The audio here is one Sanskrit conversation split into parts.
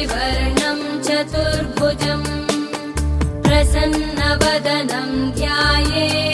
त्रिवर्णं चतुर्भुजम् प्रसन्नवदनं ध्याये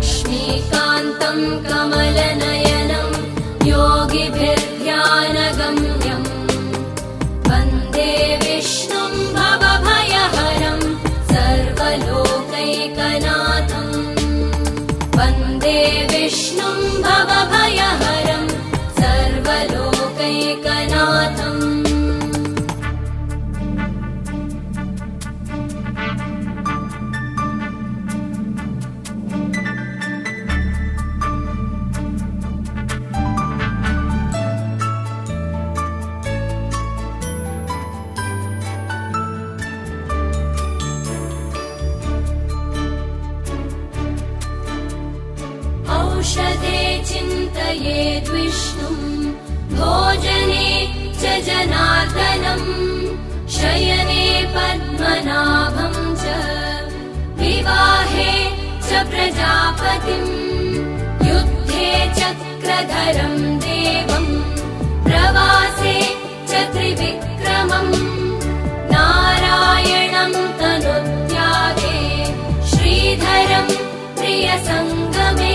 लक्ष्मीकान्तं कमलनयनं योगिभिर्ध्यानगम्यम् वन्दे विष्णुं भवभयहरं सर्वलोकैकनाथम्। वन्दे विष्णुं शयने पद्मनाभं च विवाहे च प्रजापतिम् युद्धे चक्रधरं देवम् प्रवासे च त्रिविक्रमम् नारायणं तनुत्यागे श्रीधरं प्रियसङ्गमे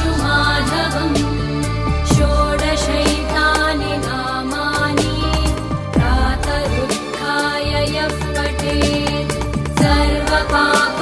ुमाधवम् षोडशैतानि नामानि प्रातरुत्थाय यः पठेत् सर्वपापविनिर्मा